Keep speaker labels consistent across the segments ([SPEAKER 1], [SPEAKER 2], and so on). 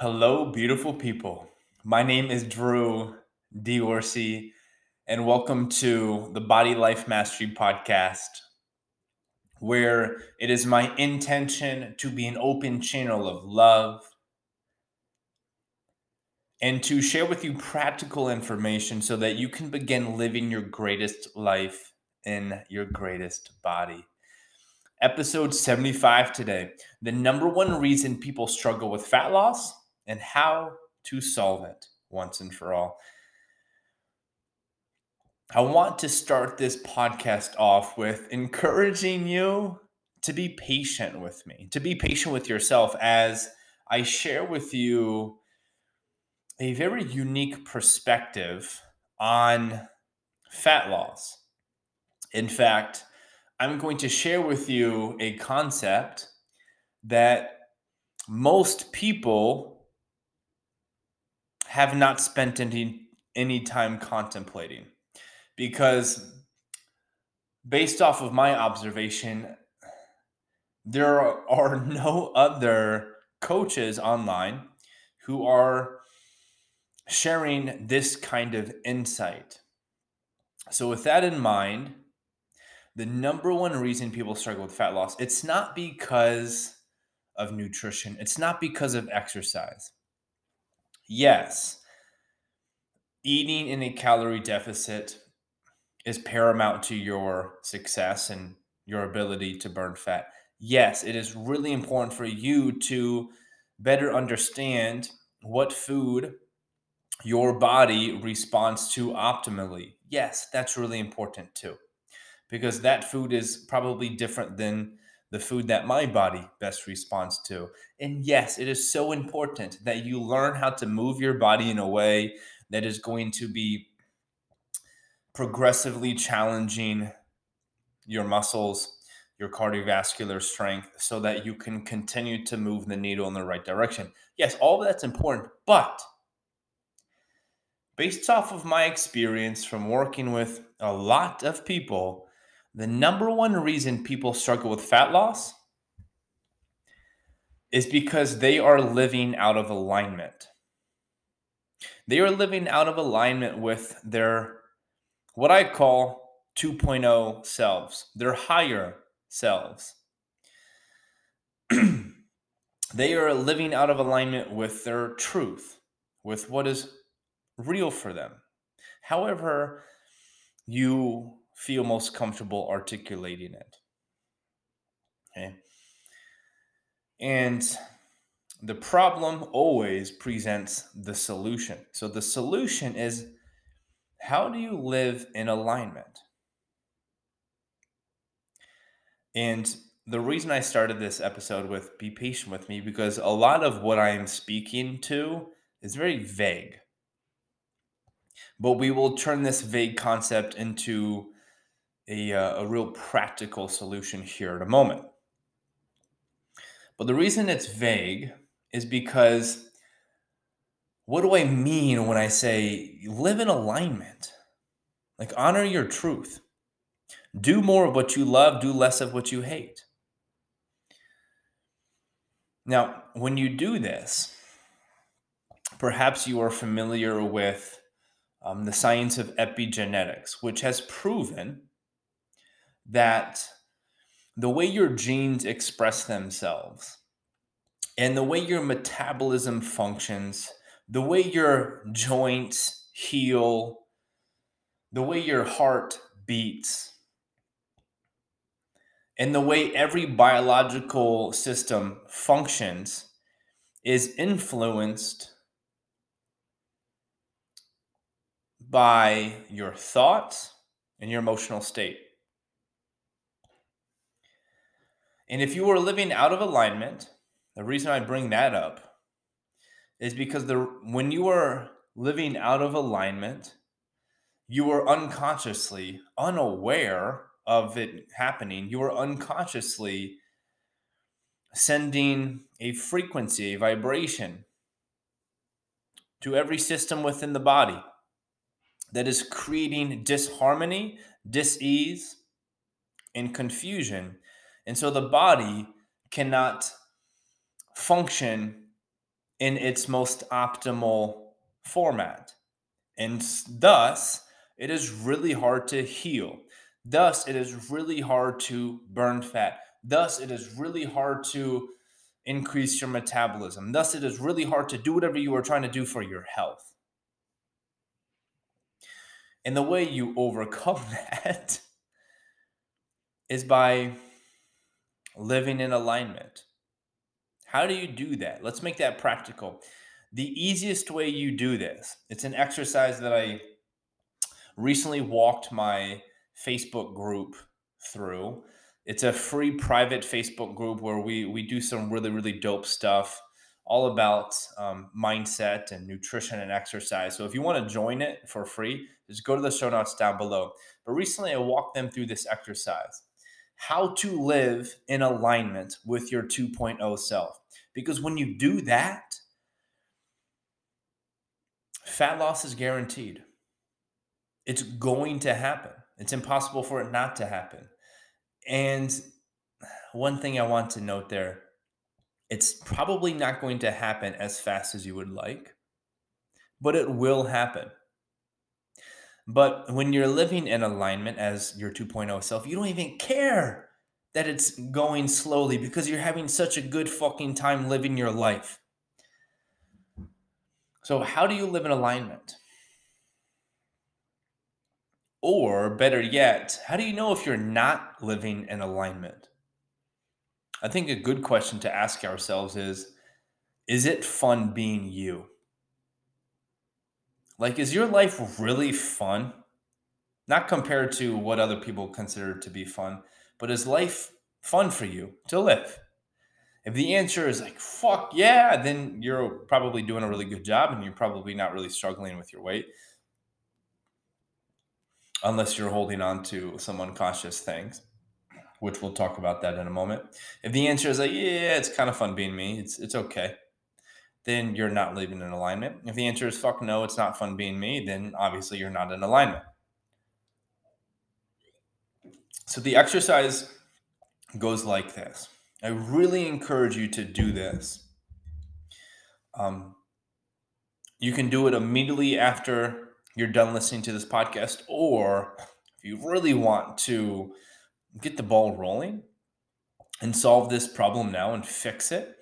[SPEAKER 1] Hello, beautiful people. My name is Drew Diorsi, and welcome to the Body Life Mastery Podcast, where it is my intention to be an open channel of love and to share with you practical information so that you can begin living your greatest life in your greatest body. Episode 75 today. The number one reason people struggle with fat loss and how to solve it once and for all. I want to start this podcast off with encouraging you to be patient with me, to be patient with yourself as I share with you a very unique perspective on fat loss. In fact, I'm going to share with you a concept that most people have not spent any any time contemplating. Because based off of my observation there are no other coaches online who are sharing this kind of insight. So with that in mind the number one reason people struggle with fat loss it's not because of nutrition. It's not because of exercise yes, eating in a calorie deficit is paramount to your success and your ability to burn fat. Yes, it is really important for you to better understand what food your body responds to optimally. Yes, that's really important too, because that food is probably different than the food that my body best responds to. And yes, it is so important that you learn how to move your body in a way that is going to be progressively challenging your muscles, your cardiovascular strength, so that you can continue to move the needle in the right direction. Yes, all of that's important, but based off of my experience from working with a lot of people, the number one reason people struggle with fat loss is because they are living out of alignment. They are living out of alignment with their, what I call 2.0 selves, their higher selves. they are living out of alignment with their truth, with what is real for them. However, you feel most comfortable articulating it. Okay. And the problem always presents the solution. So the solution is how do you live in alignment? And the reason I started this episode with be patient with me because a lot of what I am speaking to is very vague. But we will turn this vague concept into a, uh, a real practical solution here at a moment. But the reason it's vague is because what do I mean when I say live in alignment? Like honor your truth. Do more of what you love, do less of what you hate. Now, when you do this, perhaps you are familiar with um, the science of epigenetics, which has proven that the way your genes express themselves and the way your metabolism functions, the way your joints heal, the way your heart beats, and the way every biological system functions is influenced by your thoughts and your emotional state. And if you are living out of alignment, the reason I bring that up is because the when you are living out of alignment, you are unconsciously unaware of it happening. You are unconsciously sending a frequency, a vibration to every system within the body that is creating disharmony, dis-ease, and confusion and so the body cannot function in its most optimal format. And thus, it is really hard to heal. Thus, it is really hard to burn fat. Thus, it is really hard to increase your metabolism. Thus, it is really hard to do whatever you are trying to do for your health. And the way you overcome that is by living in alignment. How do you do that? Let's make that practical. The easiest way you do this, it's an exercise that I recently walked my Facebook group through. It's a free private Facebook group where we we do some really really dope stuff all about um, mindset and nutrition and exercise. So if you want to join it for free, just go to the show notes down below. But recently I walked them through this exercise how to live in alignment with your 2.0 self. Because when you do that, fat loss is guaranteed. It's going to happen. It's impossible for it not to happen. And one thing I want to note there it's probably not going to happen as fast as you would like, but it will happen. But when you're living in alignment as your 2.0 self, you don't even care that it's going slowly because you're having such a good fucking time living your life. So, how do you live in alignment? Or better yet, how do you know if you're not living in alignment? I think a good question to ask ourselves is Is it fun being you? Like, is your life really fun? Not compared to what other people consider to be fun, but is life fun for you to live? If the answer is like, fuck yeah, then you're probably doing a really good job and you're probably not really struggling with your weight. Unless you're holding on to some unconscious things, which we'll talk about that in a moment. If the answer is like, yeah, it's kind of fun being me, it's it's okay then you're not living in alignment. If the answer is fuck no, it's not fun being me, then obviously you're not in alignment. So the exercise goes like this. I really encourage you to do this. Um, you can do it immediately after you're done listening to this podcast, or if you really want to get the ball rolling and solve this problem now and fix it,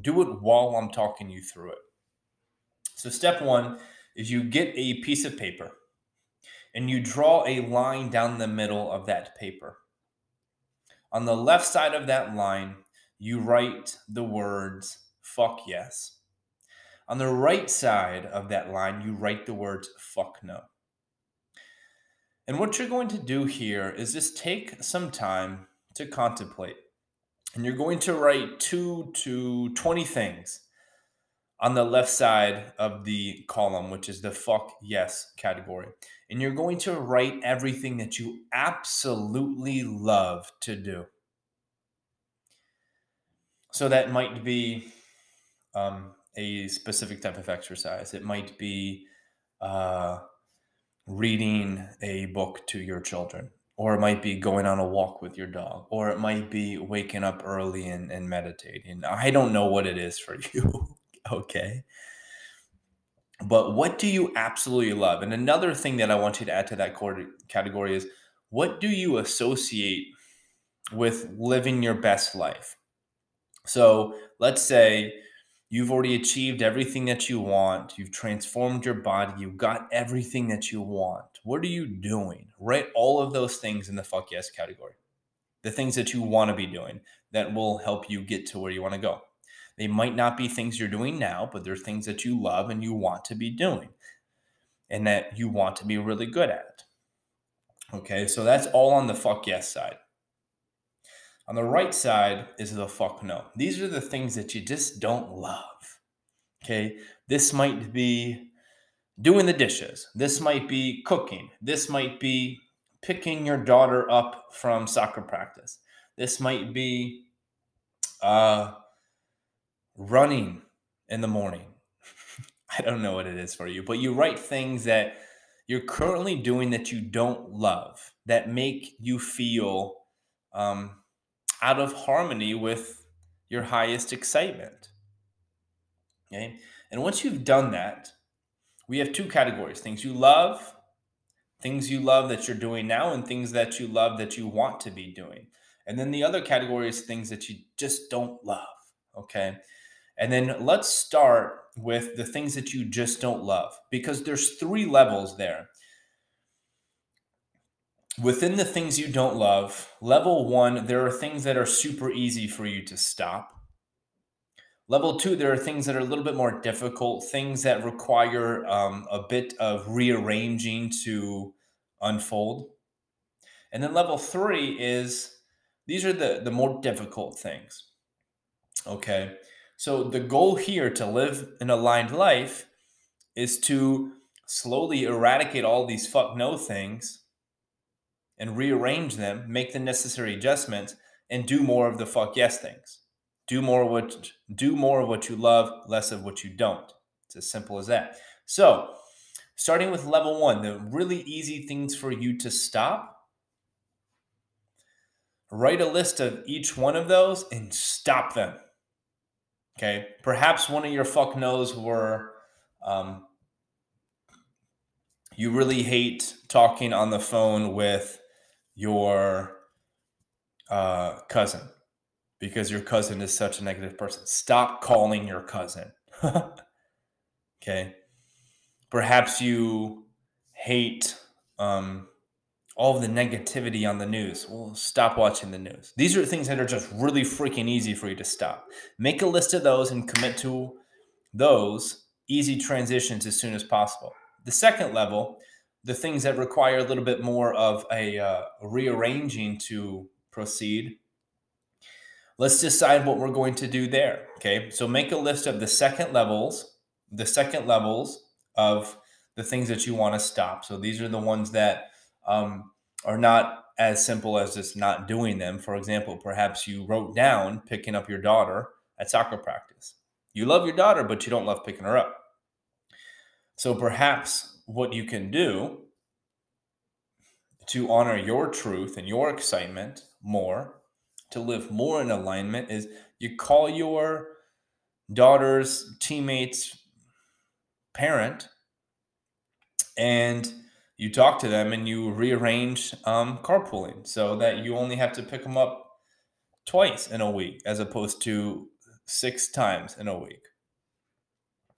[SPEAKER 1] do it while I'm talking you through it. So, step one is you get a piece of paper and you draw a line down the middle of that paper. On the left side of that line, you write the words fuck yes. On the right side of that line, you write the words fuck no. And what you're going to do here is just take some time to contemplate and you're going to write two to 20 things on the left side of the column, which is the fuck yes category. And you're going to write everything that you absolutely love to do. So that might be um, a specific type of exercise, it might be uh, reading a book to your children or it might be going on a walk with your dog, or it might be waking up early and, and meditating. I don't know what it is for you. okay. But what do you absolutely love? And another thing that I want you to add to that category is what do you associate with living your best life? So let's say You've already achieved everything that you want. You've transformed your body. You've got everything that you want. What are you doing? Write all of those things in the fuck yes category. The things that you want to be doing that will help you get to where you want to go. They might not be things you're doing now, but they're things that you love and you want to be doing and that you want to be really good at. Okay, so that's all on the fuck yes side. On the right side is the fuck no. These are the things that you just don't love. Okay. This might be doing the dishes. This might be cooking. This might be picking your daughter up from soccer practice. This might be uh, running in the morning. I don't know what it is for you, but you write things that you're currently doing that you don't love, that make you feel um, out of harmony with your highest excitement. Okay. And once you've done that, we have two categories things you love, things you love that you're doing now, and things that you love that you want to be doing. And then the other category is things that you just don't love. Okay. And then let's start with the things that you just don't love because there's three levels there. Within the things you don't love, level one, there are things that are super easy for you to stop. Level two, there are things that are a little bit more difficult, things that require um, a bit of rearranging to unfold. And then level three is these are the, the more difficult things. Okay. So the goal here to live an aligned life is to slowly eradicate all these fuck no things and rearrange them, make the necessary adjustments, and do more of the fuck yes things. Do more what do more of what you love, less of what you don't. It's as simple as that. So, starting with level one, the really easy things for you to stop. Write a list of each one of those and stop them. Okay. Perhaps one of your fuck nos were um, you really hate talking on the phone with your uh, cousin because your cousin is such a negative person. Stop calling your cousin. okay. Perhaps you hate um, all of the negativity on the news. Well, stop watching the news. These are things that are just really freaking easy for you to stop. Make a list of those and commit to those easy transitions as soon as possible. The second level, the things that require a little bit more of a uh, rearranging to proceed let's decide what we're going to do there. Okay. So make a list of the second levels, the second levels of the things that you want to stop. So these are the ones that um, are not as simple as just not doing them. For example, perhaps you wrote down picking up your daughter at soccer practice. You love your daughter, but you don't love picking her up. So perhaps what you can do to honor your truth and your excitement more to live more in alignment is you call your daughter's teammates parent and you talk to them and you rearrange um, carpooling so that you only have to pick them up twice in a week as opposed to six times in a week.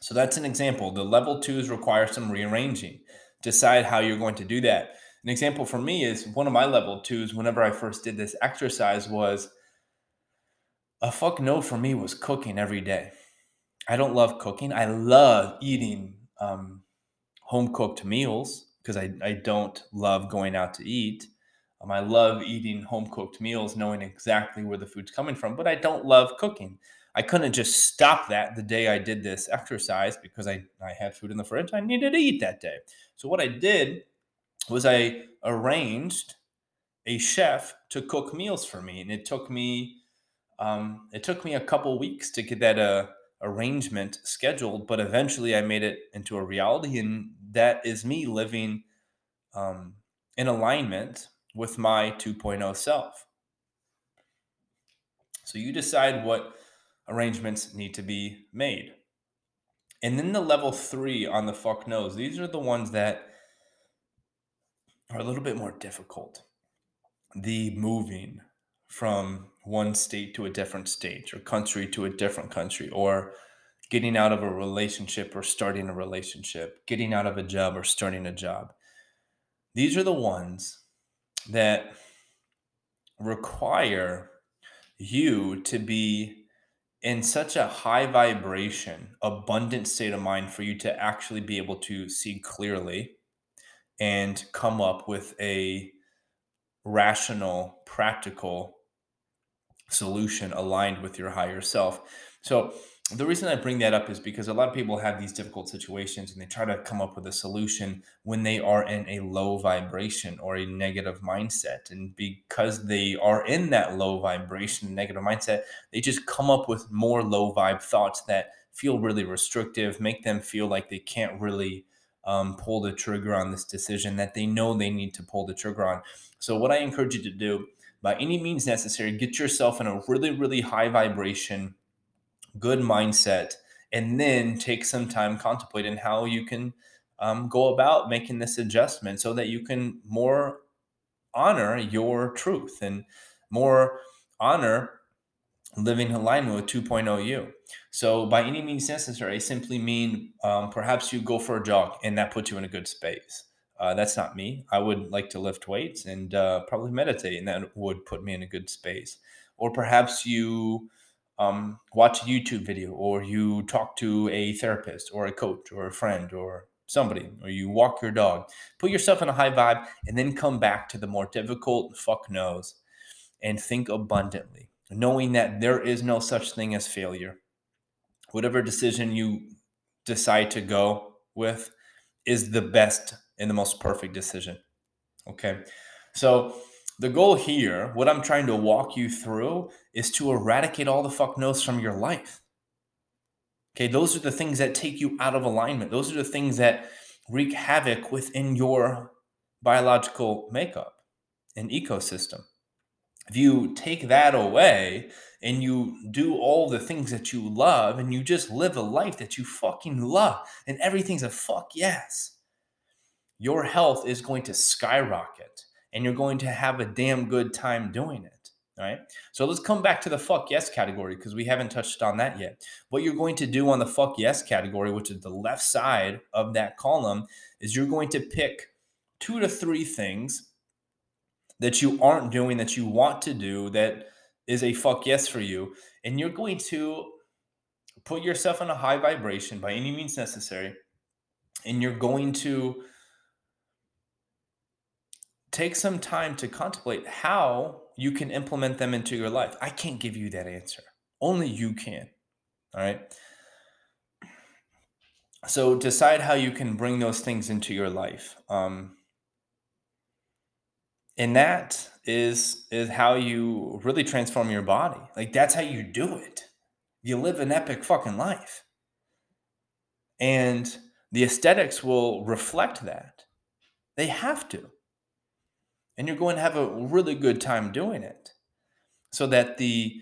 [SPEAKER 1] So that's an example. The level twos require some rearranging. Decide how you're going to do that. An example for me is one of my level twos, whenever I first did this exercise, was a fuck no for me was cooking every day. I don't love cooking. I love eating um, home cooked meals because I, I don't love going out to eat. Um, I love eating home cooked meals, knowing exactly where the food's coming from, but I don't love cooking. I couldn't just stop that the day I did this exercise because I, I had food in the fridge. I needed to eat that day. So, what I did was I arranged a chef to cook meals for me. And it took me um, it took me a couple weeks to get that uh, arrangement scheduled, but eventually I made it into a reality, and that is me living um, in alignment with my 2.0 self. So you decide what arrangements need to be made. And then the level three on the fuck nos, these are the ones that are a little bit more difficult. The moving from one state to a different state or country to a different country or getting out of a relationship or starting a relationship, getting out of a job or starting a job. These are the ones that require you to be in such a high vibration, abundant state of mind for you to actually be able to see clearly and come up with a rational, practical solution aligned with your higher self. So, the reason I bring that up is because a lot of people have these difficult situations and they try to come up with a solution when they are in a low vibration or a negative mindset. And because they are in that low vibration, negative mindset, they just come up with more low vibe thoughts that feel really restrictive, make them feel like they can't really um, pull the trigger on this decision that they know they need to pull the trigger on. So, what I encourage you to do by any means necessary, get yourself in a really, really high vibration, good mindset, and then take some time contemplating how you can um, go about making this adjustment so that you can more honor your truth and more honor living in alignment with 2.0 you. So, by any means necessary, I simply mean um, perhaps you go for a jog and that puts you in a good space. Uh, that's not me. I would like to lift weights and uh, probably meditate, and that would put me in a good space. Or perhaps you um, watch a YouTube video, or you talk to a therapist, or a coach, or a friend, or somebody, or you walk your dog. Put yourself in a high vibe, and then come back to the more difficult fuck nos and think abundantly, knowing that there is no such thing as failure. Whatever decision you decide to go with is the best and the most perfect decision. Okay. So, the goal here, what I'm trying to walk you through, is to eradicate all the fuck nos from your life. Okay, those are the things that take you out of alignment. Those are the things that wreak havoc within your biological makeup and ecosystem. If you take that away and you do all the things that you love and you just live a life that you fucking love and everything's a fuck yes, your health is going to skyrocket and you're going to have a damn good time doing it. All right. So let's come back to the fuck yes category because we haven't touched on that yet. What you're going to do on the fuck yes category, which is the left side of that column, is you're going to pick two to three things that you aren't doing that you want to do that is a fuck yes for you. And you're going to put yourself in a high vibration by any means necessary. And you're going to take some time to contemplate how you can implement them into your life. I can't give you that answer. Only you can. All right. So decide how you can bring those things into your life. Um, and that is is how you really transform your body. Like that's how you do it. You live an epic fucking life. And the aesthetics will reflect that. They have to and you're going to have a really good time doing it so that the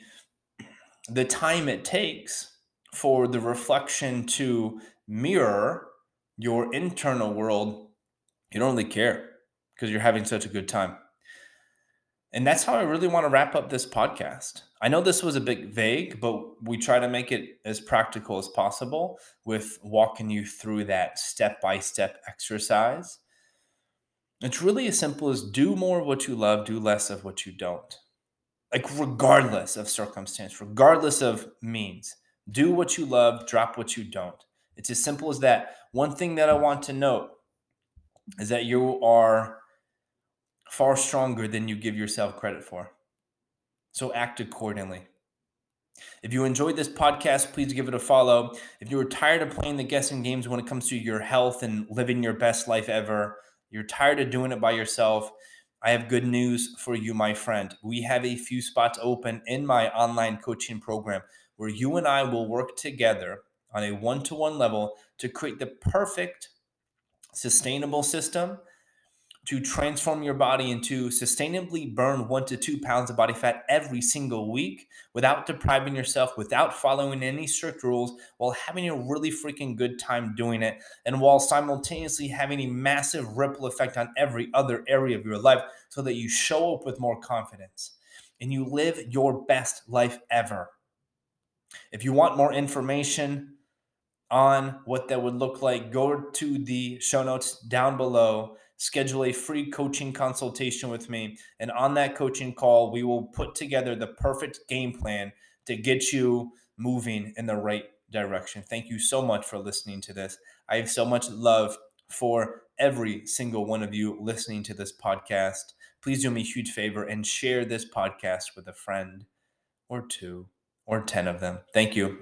[SPEAKER 1] the time it takes for the reflection to mirror your internal world you don't really care because you're having such a good time and that's how i really want to wrap up this podcast i know this was a bit vague but we try to make it as practical as possible with walking you through that step by step exercise it's really as simple as do more of what you love, do less of what you don't. Like, regardless of circumstance, regardless of means, do what you love, drop what you don't. It's as simple as that. One thing that I want to note is that you are far stronger than you give yourself credit for. So act accordingly. If you enjoyed this podcast, please give it a follow. If you are tired of playing the guessing games when it comes to your health and living your best life ever, you're tired of doing it by yourself, I have good news for you, my friend. We have a few spots open in my online coaching program where you and I will work together on a one to one level to create the perfect sustainable system to transform your body into sustainably burn one to two pounds of body fat every single week without depriving yourself, without following any strict rules, while having a really freaking good time doing it, and while simultaneously having a massive ripple effect on every other area of your life so that you show up with more confidence and you live your best life ever. If you want more information, on what that would look like, go to the show notes down below schedule a free coaching consultation with me. And on that coaching call, we will put together the perfect game plan to get you moving in the right direction. Thank you so much for listening to this. I have so much love for every single one of you listening to this podcast. Please do me a huge favor and share this podcast with a friend or two or 10 of them. Thank you.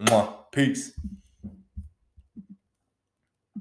[SPEAKER 1] Peace.